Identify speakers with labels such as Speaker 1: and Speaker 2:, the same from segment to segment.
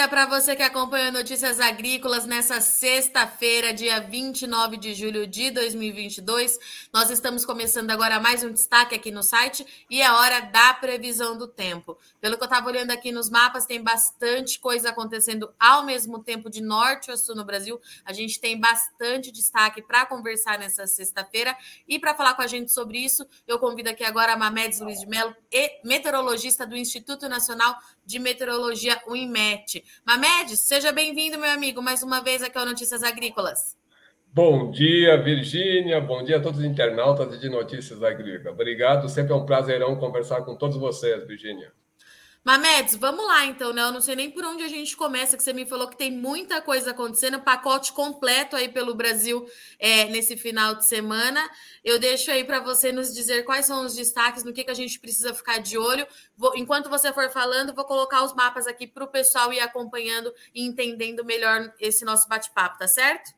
Speaker 1: dia para você que acompanha Notícias Agrícolas nessa sexta-feira, dia 29 de julho de 2022. Nós estamos começando agora mais um destaque aqui no site e é hora da previsão do tempo. Pelo que eu estava olhando aqui nos mapas, tem bastante coisa acontecendo ao mesmo tempo de norte a sul no Brasil. A gente tem bastante destaque para conversar nessa sexta-feira e para falar com a gente sobre isso, eu convido aqui agora a Mamedes Luiz de Mello, meteorologista do Instituto Nacional de Meteorologia, o IMET. Mamedes, seja bem-vindo, meu amigo, mais uma vez aqui ao Notícias Agrícolas.
Speaker 2: Bom dia, Virgínia. Bom dia a todos os internautas de Notícias Agrícolas. Obrigado. Sempre é um prazerão conversar com todos vocês, Virgínia.
Speaker 1: Mamedes, vamos lá então, né? Eu não sei nem por onde a gente começa, que você me falou que tem muita coisa acontecendo, pacote completo aí pelo Brasil é, nesse final de semana. Eu deixo aí para você nos dizer quais são os destaques, no que, que a gente precisa ficar de olho. Vou, enquanto você for falando, vou colocar os mapas aqui para o pessoal ir acompanhando e entendendo melhor esse nosso bate-papo, tá certo?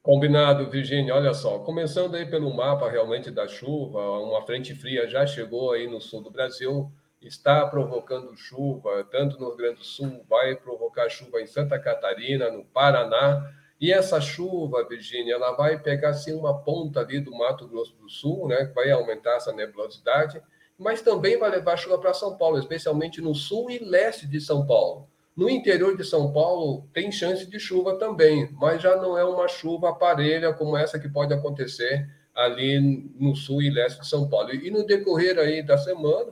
Speaker 2: Combinado, Virgínia. Olha só, começando aí pelo mapa realmente da chuva, uma frente fria já chegou aí no sul do Brasil está provocando chuva, tanto no Rio Grande do Sul, vai provocar chuva em Santa Catarina, no Paraná. E essa chuva, Virgínia, ela vai pegar assim uma ponta ali do Mato Grosso do Sul, né, que vai aumentar essa nebulosidade, mas também vai levar chuva para São Paulo, especialmente no sul e leste de São Paulo. No interior de São Paulo tem chance de chuva também, mas já não é uma chuva parelha como essa que pode acontecer ali no sul e leste de São Paulo. E no decorrer aí da semana,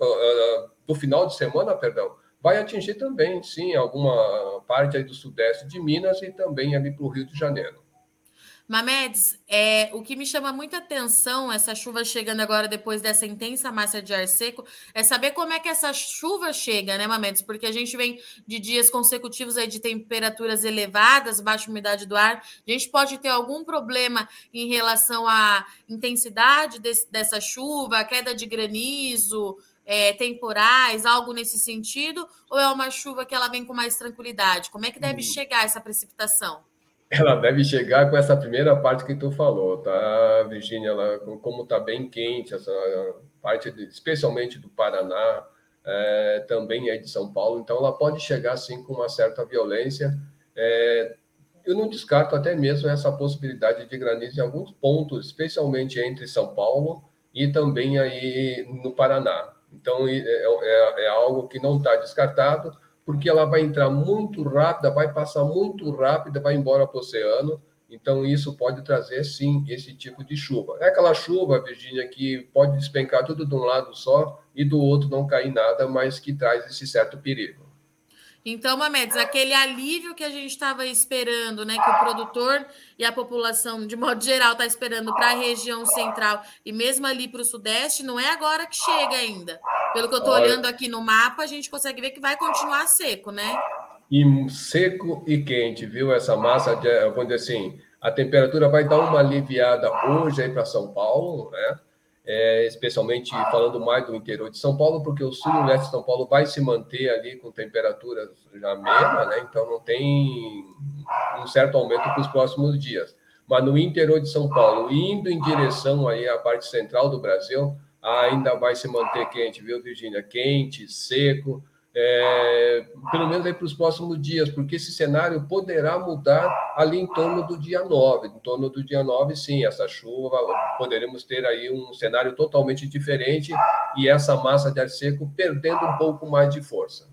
Speaker 2: do final de semana, perdão, vai atingir também, sim, alguma parte aí do sudeste de Minas e também ali para o Rio de Janeiro.
Speaker 1: Mamedes, é, o que me chama muita atenção, essa chuva chegando agora depois dessa intensa massa de ar seco, é saber como é que essa chuva chega, né, Mamedes? Porque a gente vem de dias consecutivos aí de temperaturas elevadas, baixa umidade do ar. A gente pode ter algum problema em relação à intensidade desse, dessa chuva, queda de granizo, é, temporais, algo nesse sentido? Ou é uma chuva que ela vem com mais tranquilidade? Como é que deve hum. chegar essa precipitação?
Speaker 2: Ela deve chegar com essa primeira parte que tu falou, tá, Virginia? Ela, como está bem quente, essa parte, de, especialmente do Paraná, é, também é de São Paulo, então ela pode chegar sim com uma certa violência. É, eu não descarto até mesmo essa possibilidade de granizo em alguns pontos, especialmente entre São Paulo e também aí no Paraná. Então, é, é, é algo que não está descartado, porque ela vai entrar muito rápida, vai passar muito rápida, vai embora para o oceano. Então, isso pode trazer, sim, esse tipo de chuva. É aquela chuva, Virgínia, que pode despencar tudo de um lado só e do outro não cair nada, mas que traz esse certo perigo.
Speaker 1: Então, Mamedes, aquele alívio que a gente estava esperando, né, que o produtor e a população, de modo geral, está esperando para a região central e mesmo ali para o sudeste, não é agora que chega ainda. Pelo que eu estou olhando aqui no mapa, a gente consegue ver que vai continuar seco, né?
Speaker 2: E seco e quente, viu? Essa massa, de, vamos dizer assim, a temperatura vai dar uma aliviada hoje aí para São Paulo, né? É, especialmente falando mais do interior de São Paulo, porque o sul e o leste de São Paulo vai se manter ali com temperaturas já mesma, né? Então não tem um certo aumento para os próximos dias. Mas no interior de São Paulo, indo em direção aí à parte central do Brasil, ainda vai se manter quente, viu, Virgínia? Quente, seco, é, pelo menos para os próximos dias, porque esse cenário poderá mudar ali em torno do dia 9. Em torno do dia 9, sim, essa chuva, poderemos ter aí um cenário totalmente diferente e essa massa de ar seco perdendo um pouco mais de força.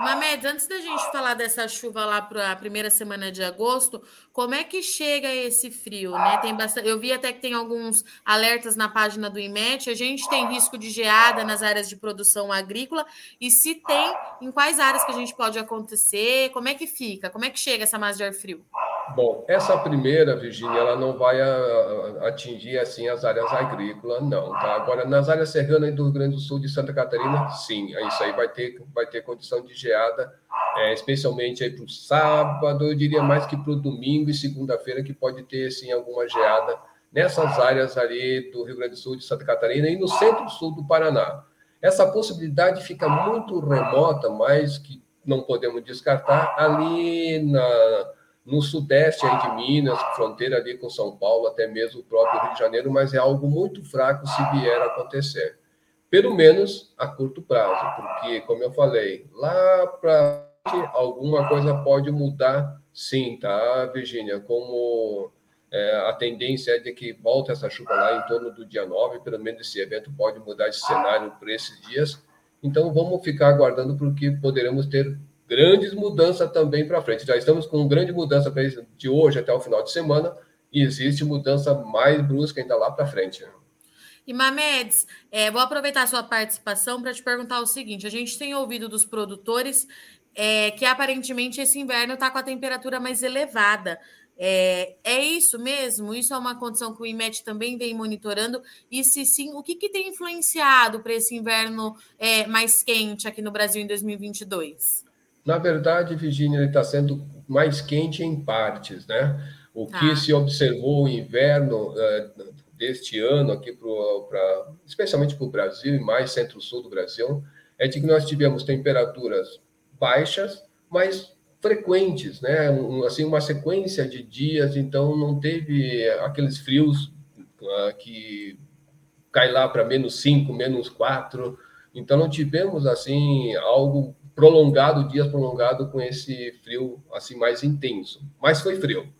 Speaker 1: Mamed, antes da gente falar dessa chuva lá para a primeira semana de agosto, como é que chega esse frio, né? Tem bastante, eu vi até que tem alguns alertas na página do IMET. A gente tem risco de geada nas áreas de produção agrícola e se tem, em quais áreas que a gente pode acontecer? Como é que fica? Como é que chega essa massa de ar frio?
Speaker 2: Bom, essa primeira, Virginia, ela não vai atingir assim as áreas agrícolas, não, tá? Agora, nas áreas serranas do Rio Grande do Sul de Santa Catarina, sim, isso aí vai ter, vai ter condição de geada, é, especialmente aí para o sábado, eu diria mais que para o domingo e segunda-feira, que pode ter, sim, alguma geada nessas áreas ali do Rio Grande do Sul de Santa Catarina e no centro-sul do Paraná. Essa possibilidade fica muito remota, mas que não podemos descartar ali na no sudeste aí de Minas, fronteira ali com São Paulo, até mesmo o próprio Rio de Janeiro, mas é algo muito fraco se vier a acontecer. Pelo menos a curto prazo, porque, como eu falei, lá para alguma coisa pode mudar sim, tá, Virgínia? Como é, a tendência é de que volte essa chuva lá em torno do dia 9, pelo menos esse evento pode mudar esse cenário por esses dias. Então, vamos ficar aguardando, porque poderemos ter grandes mudanças também para frente. Já estamos com grande mudança de hoje até o final de semana, e existe mudança mais brusca ainda lá para frente.
Speaker 1: E Mamedes, é, vou aproveitar sua participação para te perguntar o seguinte: a gente tem ouvido dos produtores é, que aparentemente esse inverno está com a temperatura mais elevada. É, é, isso mesmo? Isso é uma condição que o IMET também vem monitorando? E se sim, o que, que tem influenciado para esse inverno é, mais quente aqui no Brasil em 2022?
Speaker 2: Na verdade, Virginia, ele está sendo mais quente em partes, né? O que ah. se observou o inverno uh, deste ano aqui, pro, pra, especialmente para o Brasil e mais centro-sul do Brasil, é de que nós tivemos temperaturas baixas, mas frequentes, né? Um, assim, uma sequência de dias, então não teve aqueles frios uh, que cai lá para menos 5, menos 4. Então não tivemos assim algo prolongado, dias prolongado com esse frio assim mais intenso. Mas foi frio.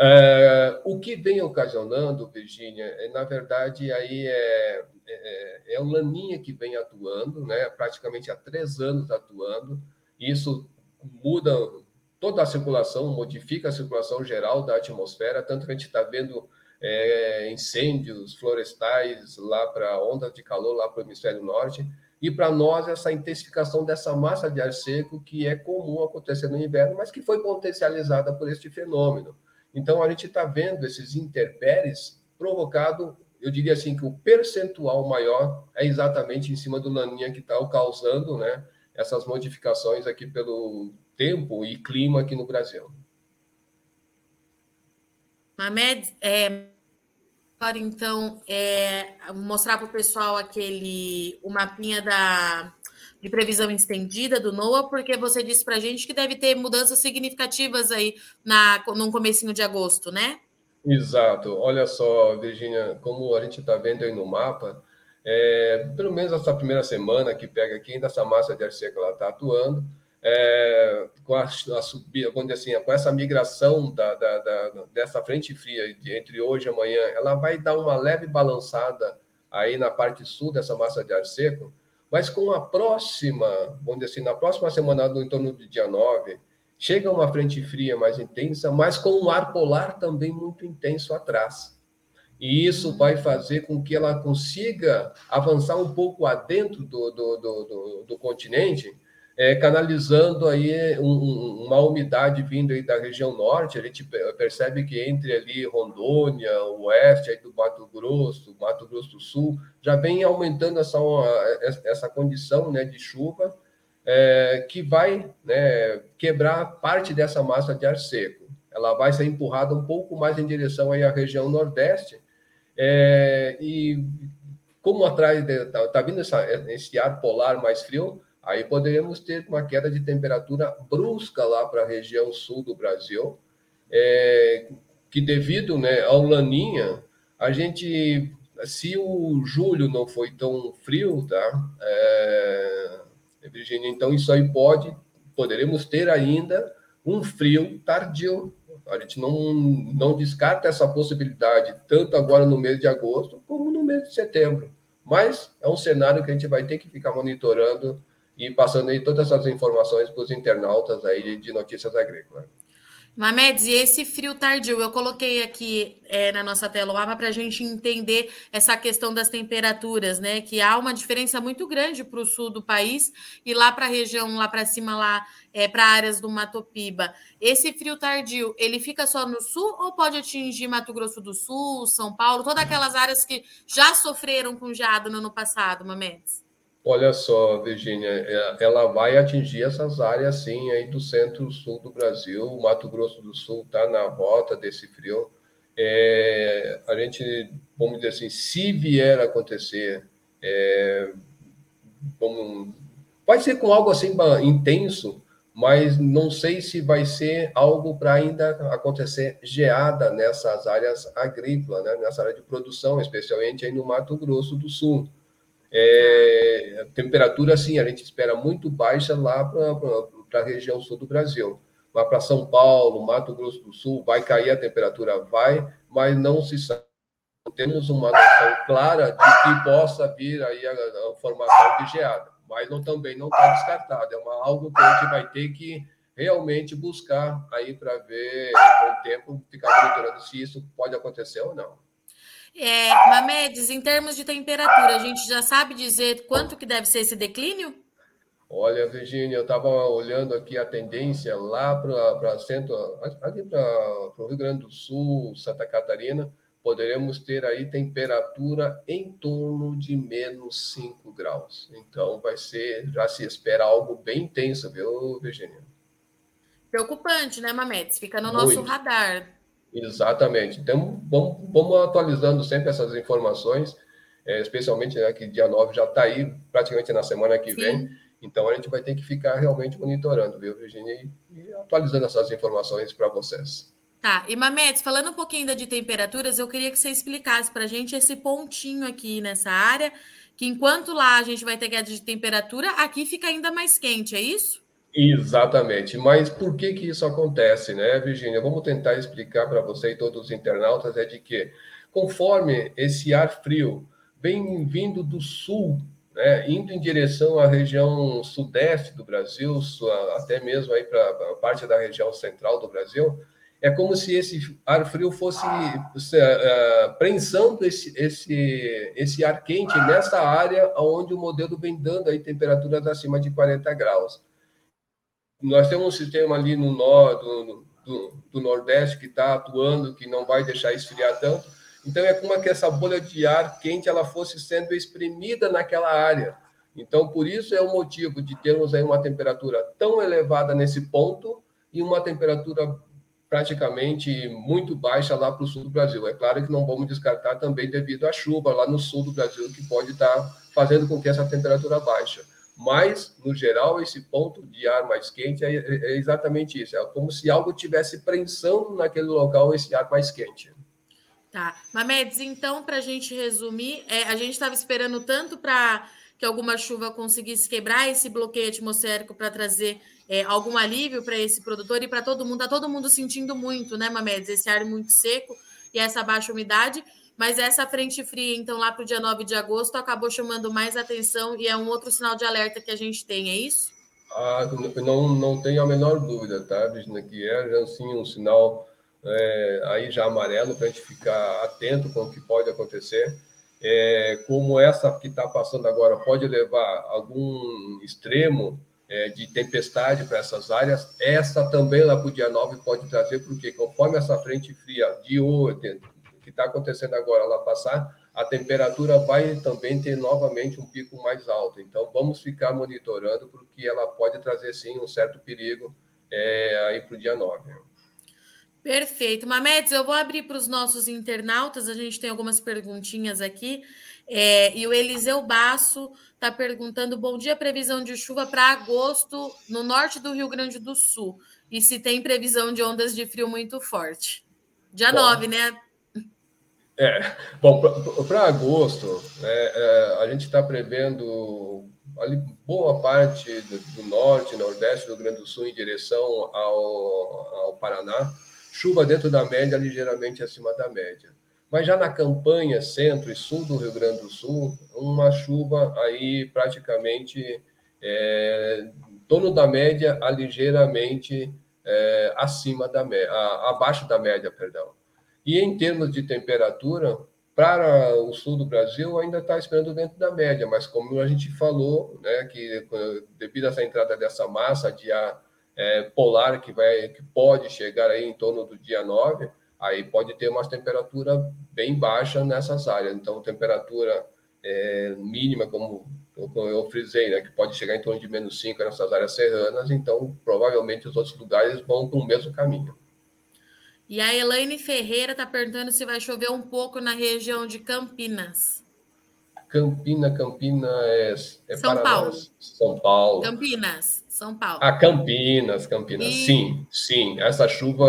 Speaker 2: Uh, o que vem ocasionando, Virgínia, é, na verdade, aí é, é, é o Laninha que vem atuando, né? praticamente há três anos atuando. Isso muda toda a circulação, modifica a circulação geral da atmosfera, tanto que a gente está vendo é, incêndios florestais lá para ondas de calor lá para o hemisfério norte, e para nós essa intensificação dessa massa de ar seco que é comum acontecer no inverno, mas que foi potencializada por este fenômeno. Então, a gente está vendo esses interpéries provocado, eu diria assim, que o percentual maior é exatamente em cima do laninha que está causando né, essas modificações aqui pelo tempo e clima aqui no Brasil.
Speaker 1: Mamed, é, agora então, é, mostrar para o pessoal aquele, o mapinha da de previsão estendida do NOAA, porque você disse para a gente que deve ter mudanças significativas aí na, no comecinho de agosto, né?
Speaker 2: Exato. Olha só, Virginia, como a gente está vendo aí no mapa, é, pelo menos essa primeira semana que pega aqui, ainda essa massa de ar seco ela está atuando, é, com a, a subida, assim, com essa migração da, da, da, dessa frente fria de, entre hoje e amanhã, ela vai dar uma leve balançada aí na parte sul dessa massa de ar seco, mas com a próxima, vamos dizer assim, na próxima semana, no entorno do dia 9, chega uma frente fria mais intensa, mas com um ar polar também muito intenso atrás. E isso vai fazer com que ela consiga avançar um pouco adentro do, do, do, do, do continente, é, canalizando aí um, uma umidade vindo aí da região norte. A gente percebe que entre ali Rondônia, o oeste aí do Mato Grosso, Mato Grosso do Sul, já vem aumentando essa, essa condição né, de chuva é, que vai né, quebrar parte dessa massa de ar seco. Ela vai ser empurrada um pouco mais em direção aí à região nordeste. É, e como atrás está tá vindo essa, esse ar polar mais frio, Aí poderíamos ter uma queda de temperatura brusca lá para a região sul do Brasil, é, que devido né, ao laninha, a gente, se o julho não foi tão frio, tá? É, Virginia, então isso aí pode, poderemos ter ainda um frio tardio. A gente não, não descarta essa possibilidade, tanto agora no mês de agosto, como no mês de setembro. Mas é um cenário que a gente vai ter que ficar monitorando e passando aí todas essas informações para os internautas aí de notícias agrícolas.
Speaker 1: Mamedes, e esse frio tardio, eu coloquei aqui é, na nossa tela o mapa para a gente entender essa questão das temperaturas, né? Que há uma diferença muito grande para o sul do país e lá para a região, lá para cima, lá é, para áreas do Mato Piba. Esse frio tardio, ele fica só no sul ou pode atingir Mato Grosso do Sul, São Paulo, todas aquelas áreas que já sofreram com geado no ano passado, Mamedes?
Speaker 2: Olha só, Virginia, é, ela vai atingir essas áreas sim aí do centro-sul do Brasil. O Mato Grosso do Sul está na rota desse frio. É, a gente, vamos dizer assim, se vier a acontecer, é, vamos, vai ser com algo assim intenso, mas não sei se vai ser algo para ainda acontecer geada nessas áreas agrícolas, né? nessa área de produção, especialmente aí no Mato Grosso do Sul. É, temperatura, assim, a gente espera muito baixa lá para a região sul do Brasil. Mas para São Paulo, Mato Grosso do Sul, vai cair a temperatura? Vai, mas não se sabe. Temos uma noção clara de que possa vir aí a, a formação de geada, mas não, também não está descartado. É uma, algo que a gente vai ter que realmente buscar aí para ver com o tempo, ficar monitorando se isso pode acontecer ou não.
Speaker 1: É, Mamedes, em termos de temperatura, a gente já sabe dizer quanto que deve ser esse declínio?
Speaker 2: Olha, Virginia, eu estava olhando aqui a tendência lá para centro, ali para o Rio Grande do Sul, Santa Catarina, poderemos ter aí temperatura em torno de menos 5 graus. Então, vai ser, já se espera algo bem intenso, viu, Virginia?
Speaker 1: Preocupante, né, Mamedes? Fica no nosso Muito. radar.
Speaker 2: Exatamente. Então, vamos, vamos atualizando sempre essas informações, é, especialmente né, que dia 9 já está aí, praticamente na semana que Sim. vem. Então, a gente vai ter que ficar realmente monitorando, viu, Virginia? E, atualizando essas informações para vocês.
Speaker 1: Tá, e Mamedes, falando um pouquinho ainda de temperaturas, eu queria que você explicasse para a gente esse pontinho aqui nessa área, que enquanto lá a gente vai ter queda de temperatura, aqui fica ainda mais quente, é isso?
Speaker 2: Exatamente. Mas por que que isso acontece, né, Virginia? Vamos tentar explicar para você e todos os internautas é de que conforme esse ar frio vem vindo do sul, né, indo em direção à região sudeste do Brasil, até mesmo aí para a parte da região central do Brasil, é como se esse ar frio fosse uh, prensando esse, esse, esse ar quente nessa área onde o modelo vem dando aí temperaturas acima de 40 graus nós temos um sistema ali no norte, do, do, do, Nordeste que está atuando, que não vai deixar esfriar tanto. Então, é como que essa bolha de ar quente ela fosse sendo exprimida naquela área. Então, por isso é o motivo de termos aí uma temperatura tão elevada nesse ponto e uma temperatura praticamente muito baixa lá para o sul do Brasil. É claro que não vamos descartar também devido à chuva lá no sul do Brasil, que pode estar fazendo com que essa temperatura baixe. Mas, no geral, esse ponto de ar mais quente é, é exatamente isso. É como se algo tivesse prensando naquele local esse ar mais quente.
Speaker 1: Tá. Mamedes, então, para a gente resumir, é, a gente estava esperando tanto para que alguma chuva conseguisse quebrar esse bloqueio atmosférico para trazer é, algum alívio para esse produtor e para todo mundo. Está todo mundo sentindo muito, né, Mamedes? Esse ar muito seco e essa baixa umidade. Mas essa frente fria, então, lá para o dia 9 de agosto, acabou chamando mais atenção e é um outro sinal de alerta que a gente tem, é isso?
Speaker 2: Ah, não, não tenho a menor dúvida, tá, Virginia, que é assim um sinal é, aí já amarelo para a gente ficar atento com o que pode acontecer. É, como essa que está passando agora pode levar algum extremo é, de tempestade para essas áreas, essa também lá para o dia 9 pode trazer, porque conforme essa frente fria de hoje, está acontecendo agora lá passar, a temperatura vai também ter novamente um pico mais alto. Então, vamos ficar monitorando, porque ela pode trazer, sim, um certo perigo é, aí para o dia 9.
Speaker 1: Perfeito. Mamedes, eu vou abrir para os nossos internautas, a gente tem algumas perguntinhas aqui. É, e o Eliseu Basso está perguntando: bom dia, previsão de chuva para agosto no norte do Rio Grande do Sul. E se tem previsão de ondas de frio muito forte. Dia Bom, 9, né?
Speaker 2: É, bom, para agosto, é, é, a gente está prevendo ali boa parte do, do, norte, nordeste do Rio Grande do Sul em direção ao, ao Paraná, chuva dentro da média, ligeiramente acima da média. Mas já na campanha centro e sul do Rio Grande do Sul, uma chuva aí praticamente é, torno da média a ligeiramente é, acima da média, abaixo da média, perdão. E em termos de temperatura, para o sul do Brasil ainda está esperando dentro da média, mas como a gente falou, né, que devido a essa entrada dessa massa de ar é, polar que vai que pode chegar aí em torno do dia 9, aí pode ter uma temperatura bem baixa nessas áreas. Então, temperatura é, mínima, como, eu frisei, né, que pode chegar em torno de menos 5 nessas áreas serranas, então provavelmente os outros lugares vão para o mesmo caminho.
Speaker 1: E a Elaine Ferreira está perguntando se vai chover um pouco na região de Campinas.
Speaker 2: Campina, Campina é,
Speaker 1: é São Paraná, Paulo.
Speaker 2: São Paulo.
Speaker 1: Campinas, São Paulo.
Speaker 2: Ah, Campinas, Campinas. E... Sim, sim. Essa chuva,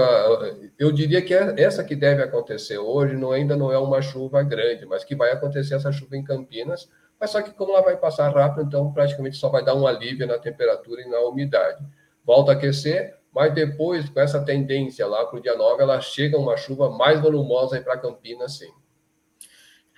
Speaker 2: eu diria que é essa que deve acontecer hoje, não, ainda não é uma chuva grande, mas que vai acontecer essa chuva em Campinas. Mas só que como ela vai passar rápido, então praticamente só vai dar um alívio na temperatura e na umidade. volta a aquecer, mas depois, com essa tendência lá para o dia 9, ela chega uma chuva mais volumosa para Campinas, sim.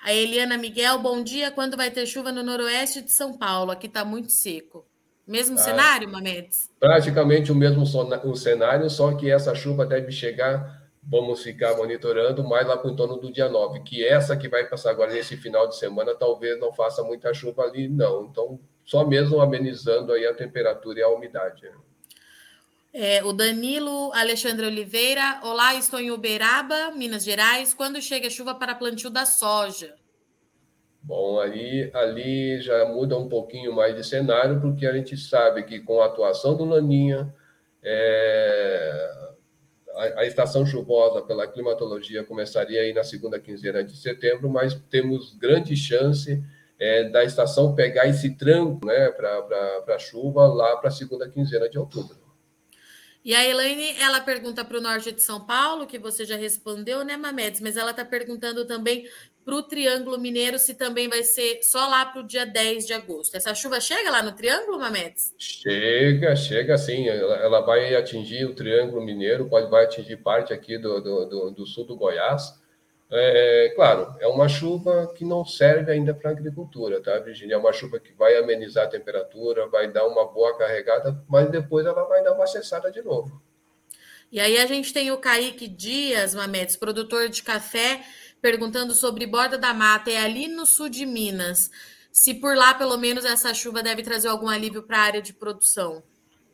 Speaker 1: A Eliana Miguel, bom dia. Quando vai ter chuva no noroeste de São Paulo? Aqui está muito seco. Mesmo ah, cenário, Mamedes?
Speaker 2: Praticamente o mesmo o cenário, só que essa chuva deve chegar, vamos ficar monitorando, mais lá para o torno do dia 9, que essa que vai passar agora nesse final de semana, talvez não faça muita chuva ali, não. Então, só mesmo amenizando aí a temperatura e a umidade.
Speaker 1: É, o Danilo Alexandre Oliveira. Olá, estou em Uberaba, Minas Gerais. Quando chega a chuva para plantio da soja?
Speaker 2: Bom, ali, ali já muda um pouquinho mais de cenário, porque a gente sabe que com a atuação do Laninha, é, a, a, estação chuvosa pela climatologia começaria aí na segunda quinzena de setembro, mas temos grande chance é, da estação pegar esse tranco né, para a chuva lá para a segunda quinzena de outubro.
Speaker 1: E a Elaine, ela pergunta para o norte de São Paulo, que você já respondeu, né, Mamedes? Mas ela está perguntando também para o Triângulo Mineiro se também vai ser só lá para o dia 10 de agosto. Essa chuva chega lá no Triângulo, Mamedes?
Speaker 2: Chega, chega sim. Ela, ela, vai atingir o Triângulo Mineiro, pode vai atingir parte aqui do, do, do, do sul do Goiás. É, claro, é uma chuva que não serve ainda para agricultura, tá, Virginia? É uma chuva que vai amenizar a temperatura, vai dar uma boa carregada, mas depois ela vai dar uma cessada de novo.
Speaker 1: E aí a gente tem o Kaique Dias, Mametes, produtor de café, perguntando sobre Borda da Mata, é ali no sul de Minas. Se por lá, pelo menos, essa chuva deve trazer algum alívio para a área de produção.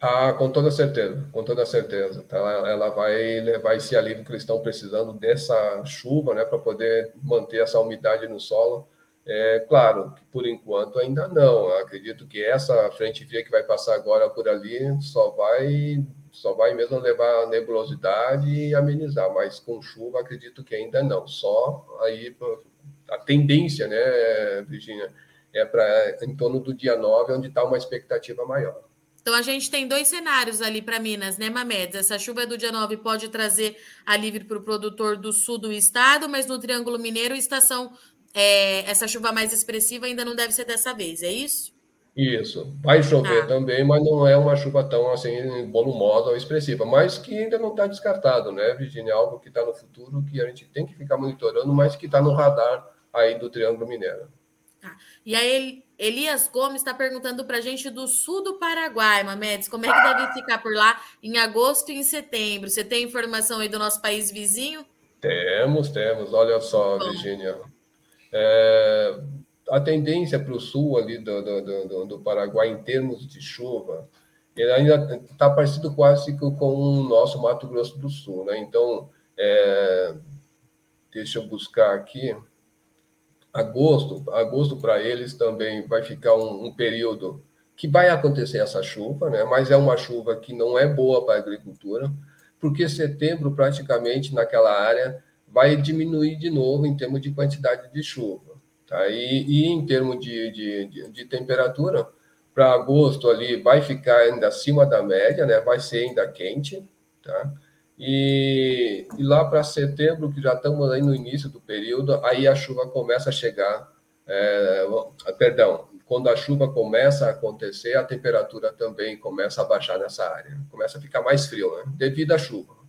Speaker 2: Ah, com toda certeza, com toda certeza. Tá? Ela vai levar esse alívio que eles estão precisando dessa chuva, né, para poder manter essa umidade no solo. É claro que por enquanto ainda não. Eu acredito que essa frente fria que vai passar agora por ali só vai só vai mesmo levar nebulosidade e amenizar, mas com chuva acredito que ainda não. Só aí a tendência, né, Virginia, é para em torno do dia 9, onde está uma expectativa maior.
Speaker 1: Então a gente tem dois cenários ali para Minas, né, Mamedes? Essa chuva do dia 9 pode trazer alívio para o produtor do sul do estado, mas no Triângulo Mineiro, estação, é, essa chuva mais expressiva ainda não deve ser dessa vez, é isso?
Speaker 2: Isso. Vai chover ah. também, mas não é uma chuva tão assim volumosa ou expressiva, mas que ainda não está descartado, né, Virginia? Algo que está no futuro que a gente tem que ficar monitorando, mas que está no radar aí do Triângulo Mineiro.
Speaker 1: Ah. E aí, Elias Gomes está perguntando para a gente do sul do Paraguai, Mamedes, como é que deve ficar por lá em agosto e em setembro? Você tem informação aí do nosso país vizinho?
Speaker 2: Temos, temos. Olha só, Bom. Virginia. É, a tendência para o sul ali do, do, do, do, Paraguai em termos de chuva, ele ainda está parecido quase com o nosso Mato Grosso do Sul, né? Então, é, deixa eu buscar aqui agosto, agosto para eles também vai ficar um, um, período que vai acontecer essa chuva, né? mas é uma chuva que não é boa para a agricultura, porque setembro, praticamente, naquela área, vai diminuir de novo em termos de quantidade de chuva. Tá? E, e em termos de, de, de, de temperatura, para agosto ali vai ficar ainda acima da média, né? vai ser ainda quente, tá? E, e lá para setembro, que já estamos aí no início do período, aí a chuva começa a chegar. É, perdão, quando a chuva começa a acontecer, a temperatura também começa a baixar nessa área. Começa a ficar mais frio, né? devido à chuva.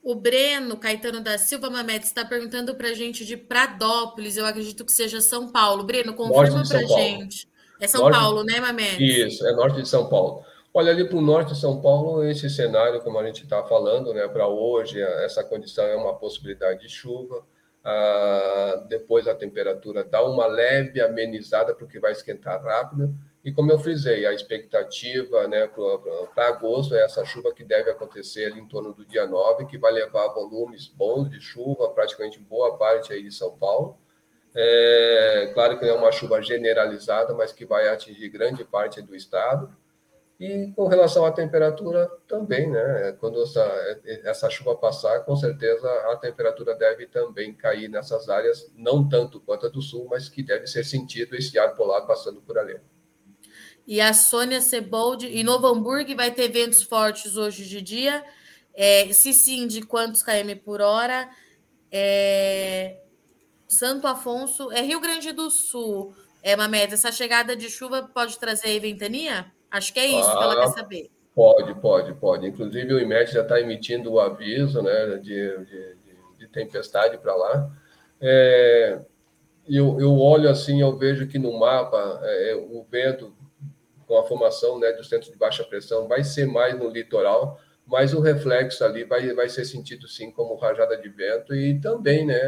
Speaker 1: O Breno Caetano da Silva Mametes está perguntando para a gente de Pradópolis, eu acredito que seja São Paulo. Breno, confirma para a gente. É São norte... Paulo, né, Mametes?
Speaker 2: Isso, é norte de São Paulo. Olha, ali para o norte de São Paulo, esse cenário, como a gente está falando, né, para hoje, essa condição é uma possibilidade de chuva. Ah, depois a temperatura dá uma leve amenizada, porque vai esquentar rápido. E como eu frisei, a expectativa né, para agosto é essa chuva que deve acontecer em torno do dia 9, que vai levar volumes bons de chuva, praticamente boa parte aí de São Paulo. É, claro que não é uma chuva generalizada, mas que vai atingir grande parte do estado. E com relação à temperatura também, né? Quando essa, essa chuva passar, com certeza a temperatura deve também cair nessas áreas, não tanto quanto a do sul, mas que deve ser sentido esse ar polar passando por ali.
Speaker 1: E a Sônia Sebold, em Novo Hamburgo, vai ter ventos fortes hoje de dia. É, se sim, de quantos km por hora? É, Santo Afonso, é Rio Grande do Sul. É, Mamed, essa chegada de chuva pode trazer aí ventania? Acho que é isso ah, que ela quer saber.
Speaker 2: Pode, pode, pode. Inclusive o IMET já está emitindo o aviso né, de, de, de tempestade para lá. É, eu, eu olho assim, eu vejo que no mapa é, o vento com a formação né, do centro de baixa pressão vai ser mais no litoral, mas o reflexo ali vai, vai ser sentido sim como rajada de vento e também, né,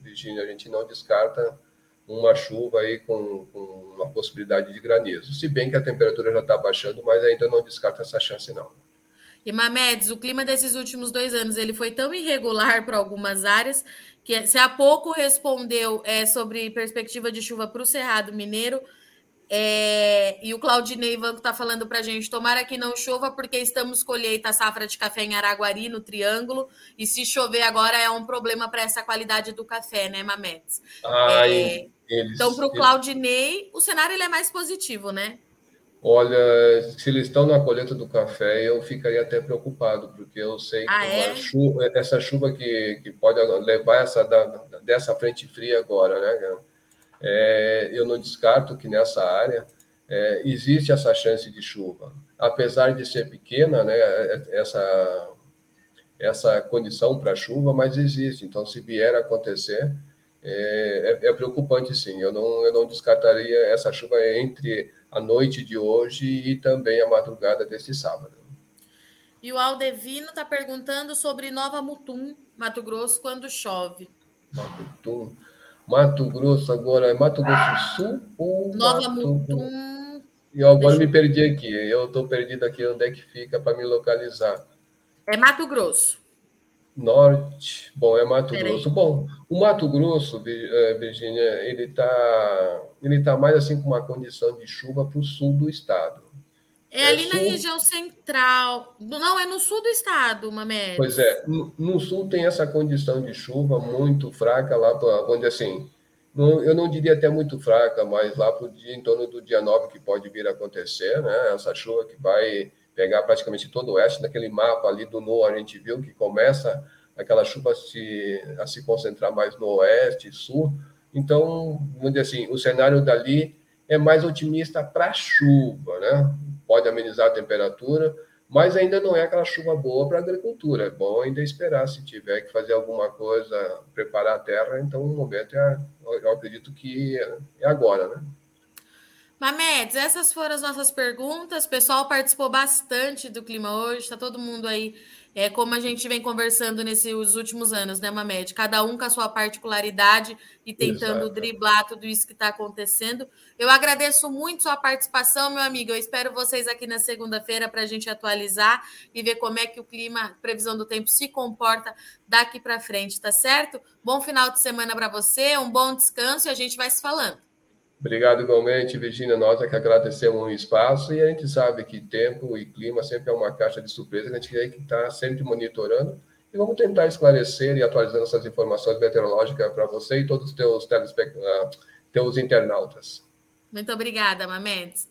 Speaker 2: Virginia, a gente não descarta uma chuva aí com, com uma possibilidade de granizo. Se bem que a temperatura já está baixando, mas ainda não descarta essa chance não.
Speaker 1: E Mamedes, o clima desses últimos dois anos ele foi tão irregular para algumas áreas que se há pouco respondeu é, sobre perspectiva de chuva para o Cerrado Mineiro. É, e o Claudinei Vanco está falando para a gente: tomara que não chova, porque estamos colheita safra de café em Araguari, no Triângulo, e se chover agora é um problema para essa qualidade do café, né, Mametes?
Speaker 2: Ah, é,
Speaker 1: eles, então, para o Claudinei, o cenário ele é mais positivo, né?
Speaker 2: Olha, se eles estão na colheita do café, eu ficaria até preocupado, porque eu sei
Speaker 1: ah, que
Speaker 2: é? chuva, essa chuva que, que pode levar essa da, dessa frente fria agora, né? É, eu não descarto que nessa área é, existe essa chance de chuva, apesar de ser pequena, né? Essa essa condição para chuva, mas existe. Então, se vier a acontecer, é, é, é preocupante, sim. Eu não eu não descartaria essa chuva entre a noite de hoje e também a madrugada desse sábado.
Speaker 1: E o Aldevino está perguntando sobre Nova Mutum, Mato Grosso, quando chove.
Speaker 2: Mutum. Mato Grosso agora é Mato Grosso Sul ou
Speaker 1: Nova Mato... Mutum?
Speaker 2: E eu agora Deixa... me perdi aqui. Eu estou perdido aqui onde é que fica para me localizar.
Speaker 1: É Mato Grosso.
Speaker 2: Norte. Bom, é Mato Pera Grosso. Bom, o Mato Grosso, eh, Virginia, ele está ele tá mais assim com uma condição de chuva para o sul do estado.
Speaker 1: É, é ali sul... na região central. Não, é no sul do estado, Mamed.
Speaker 2: Pois é, no, no, sul tem essa condição de chuva muito fraca lá para onde assim. Não, eu não diria até muito fraca, mas lá para o dia, em torno do dia 9 que pode vir a acontecer, né? Essa chuva que vai pegar praticamente todo o oeste, naquele mapa ali do NOAA a gente viu que começa aquela chuva a se, a se concentrar mais no oeste sul. Então, vamos dizer assim, o cenário dali é mais otimista para chuva, né? Pode amenizar a temperatura, mas ainda não é aquela chuva boa para a agricultura. É bom ainda esperar, se tiver que fazer alguma coisa, preparar a terra, então o momento é, eu acredito que é agora, né?
Speaker 1: Mamedes, essas foram as nossas perguntas. O pessoal participou bastante do clima hoje, está todo mundo aí, é, como a gente vem conversando nesses últimos anos, né, Mamed? Cada um com a sua particularidade e tentando Exato. driblar tudo isso que está acontecendo. Eu agradeço muito sua participação, meu amigo. Eu espero vocês aqui na segunda-feira para a gente atualizar e ver como é que o clima, previsão do tempo, se comporta daqui para frente, tá certo? Bom final de semana para você, um bom descanso e a gente vai se falando.
Speaker 2: Obrigado igualmente, Virginia. Nós é que agradecemos o espaço e a gente sabe que tempo e clima sempre é uma caixa de surpresa que a gente tem que estar sempre monitorando e vamos tentar esclarecer e atualizando essas informações meteorológicas para você e todos os teus, telespect... Ah, teus internautas.
Speaker 1: Muito obrigada, Mamedes.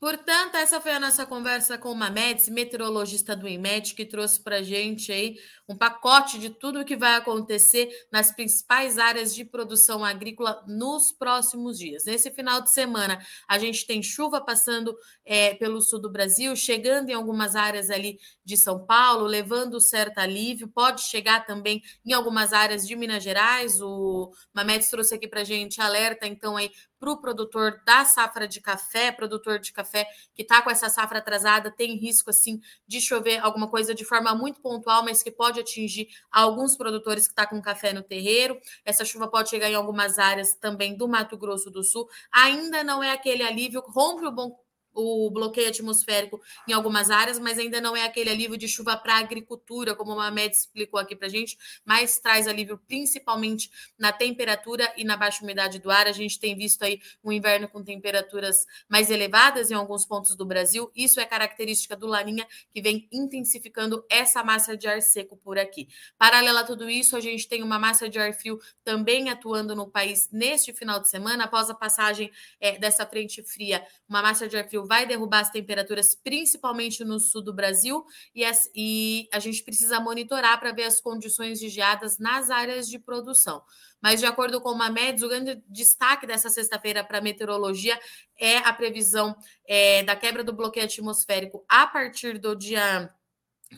Speaker 1: Portanto, essa foi a nossa conversa com o Mamedes, meteorologista do IMED, que trouxe para a gente aí um pacote de tudo o que vai acontecer nas principais áreas de produção agrícola nos próximos dias. Nesse final de semana, a gente tem chuva passando é, pelo sul do Brasil, chegando em algumas áreas ali de São Paulo, levando certo alívio, pode chegar também em algumas áreas de Minas Gerais. O Mamedes trouxe aqui para a gente alerta, então, aí para o produtor da safra de café, produtor de café que está com essa safra atrasada, tem risco assim de chover alguma coisa de forma muito pontual, mas que pode atingir alguns produtores que estão tá com café no terreiro. Essa chuva pode chegar em algumas áreas também do Mato Grosso do Sul. Ainda não é aquele alívio, rompe o bom o bloqueio atmosférico em algumas áreas, mas ainda não é aquele alívio de chuva para a agricultura, como o Mamed explicou aqui para a gente, mas traz alívio principalmente na temperatura e na baixa umidade do ar. A gente tem visto aí um inverno com temperaturas mais elevadas em alguns pontos do Brasil. Isso é característica do Laninha, que vem intensificando essa massa de ar seco por aqui. Paralela a tudo isso, a gente tem uma massa de ar frio também atuando no país neste final de semana, após a passagem é, dessa frente fria, uma massa de ar frio vai derrubar as temperaturas, principalmente no sul do Brasil, e, as, e a gente precisa monitorar para ver as condições de geadas nas áreas de produção. Mas, de acordo com a MEDS, o grande destaque dessa sexta-feira para a meteorologia é a previsão é, da quebra do bloqueio atmosférico a partir do dia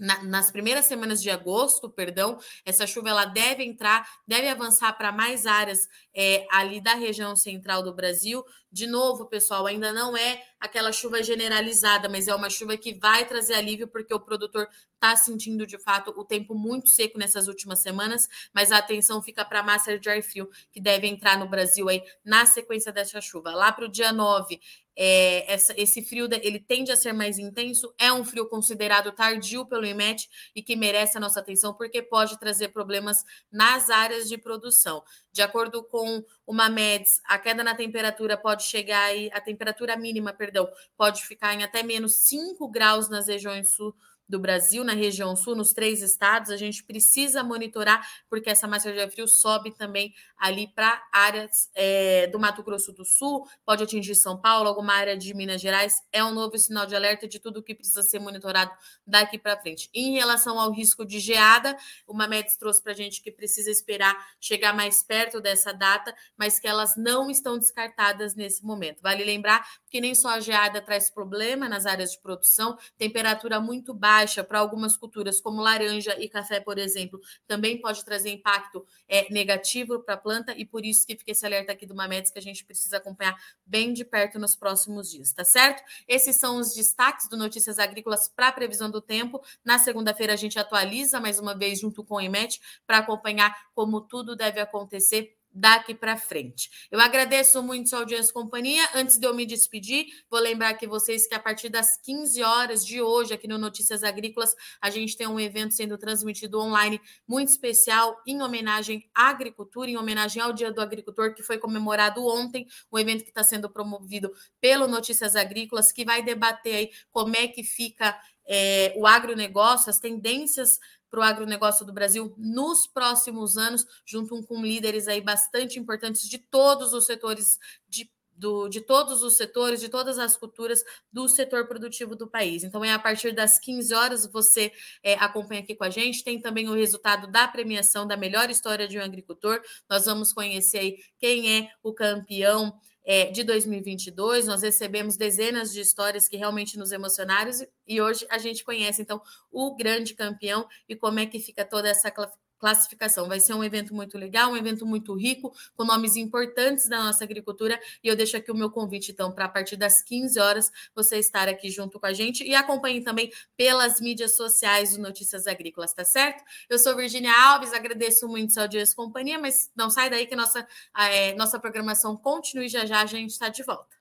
Speaker 1: na, nas primeiras semanas de agosto, perdão, essa chuva ela deve entrar, deve avançar para mais áreas é, ali da região central do Brasil. De novo, pessoal, ainda não é aquela chuva generalizada, mas é uma chuva que vai trazer alívio, porque o produtor está sentindo de fato o tempo muito seco nessas últimas semanas, mas a atenção fica para a massa de ar frio que deve entrar no Brasil aí na sequência dessa chuva. Lá para o dia 9, é, essa, esse frio ele tende a ser mais intenso, é um frio considerado tardio pelo IMET e que merece a nossa atenção porque pode trazer problemas nas áreas de produção. De acordo com uma MEDS, a queda na temperatura pode chegar aí, a temperatura mínima, perdão, pode ficar em até menos 5 graus nas regiões sul do Brasil, na região sul, nos três estados, a gente precisa monitorar, porque essa massa de ar frio sobe também ali para áreas é, do Mato Grosso do Sul, pode atingir São Paulo, alguma área de Minas Gerais. É um novo sinal de alerta de tudo que precisa ser monitorado daqui para frente. Em relação ao risco de geada, uma MEDS trouxe para a gente que precisa esperar chegar mais perto dessa data, mas que elas não estão descartadas nesse momento. Vale lembrar que nem só a geada traz problema nas áreas de produção, temperatura muito baixa para algumas culturas, como laranja e café, por exemplo, também pode trazer impacto é, negativo para planta e por isso que fica esse alerta aqui do Mamedes que a gente precisa acompanhar bem de perto nos próximos dias, tá certo? Esses são os destaques do Notícias Agrícolas para a previsão do tempo. Na segunda-feira a gente atualiza mais uma vez junto com o IMET para acompanhar como tudo deve acontecer daqui para frente. Eu agradeço muito sua audiência e companhia. Antes de eu me despedir, vou lembrar aqui vocês que a partir das 15 horas de hoje, aqui no Notícias Agrícolas, a gente tem um evento sendo transmitido online muito especial em homenagem à agricultura, em homenagem ao Dia do Agricultor, que foi comemorado ontem, um evento que está sendo promovido pelo Notícias Agrícolas, que vai debater aí como é que fica é, o agronegócio, as tendências para o agronegócio do Brasil nos próximos anos, junto com líderes aí bastante importantes de todos os setores de do, de todos os setores, de todas as culturas do setor produtivo do país. Então, é a partir das 15 horas, você é, acompanha aqui com a gente. Tem também o resultado da premiação da melhor história de um agricultor. Nós vamos conhecer aí quem é o campeão é, de 2022. Nós recebemos dezenas de histórias que realmente nos emocionaram e hoje a gente conhece, então, o grande campeão e como é que fica toda essa classificação. Vai ser um evento muito legal, um evento muito rico, com nomes importantes da nossa agricultura. E eu deixo aqui o meu convite, então, para a partir das 15 horas você estar aqui junto com a gente e acompanhe também pelas mídias sociais do Notícias Agrícolas, tá certo? Eu sou Virginia Alves, agradeço muito sua audiência e companhia, mas não sai daí que nossa, é, nossa programação continue já já, a gente está de volta.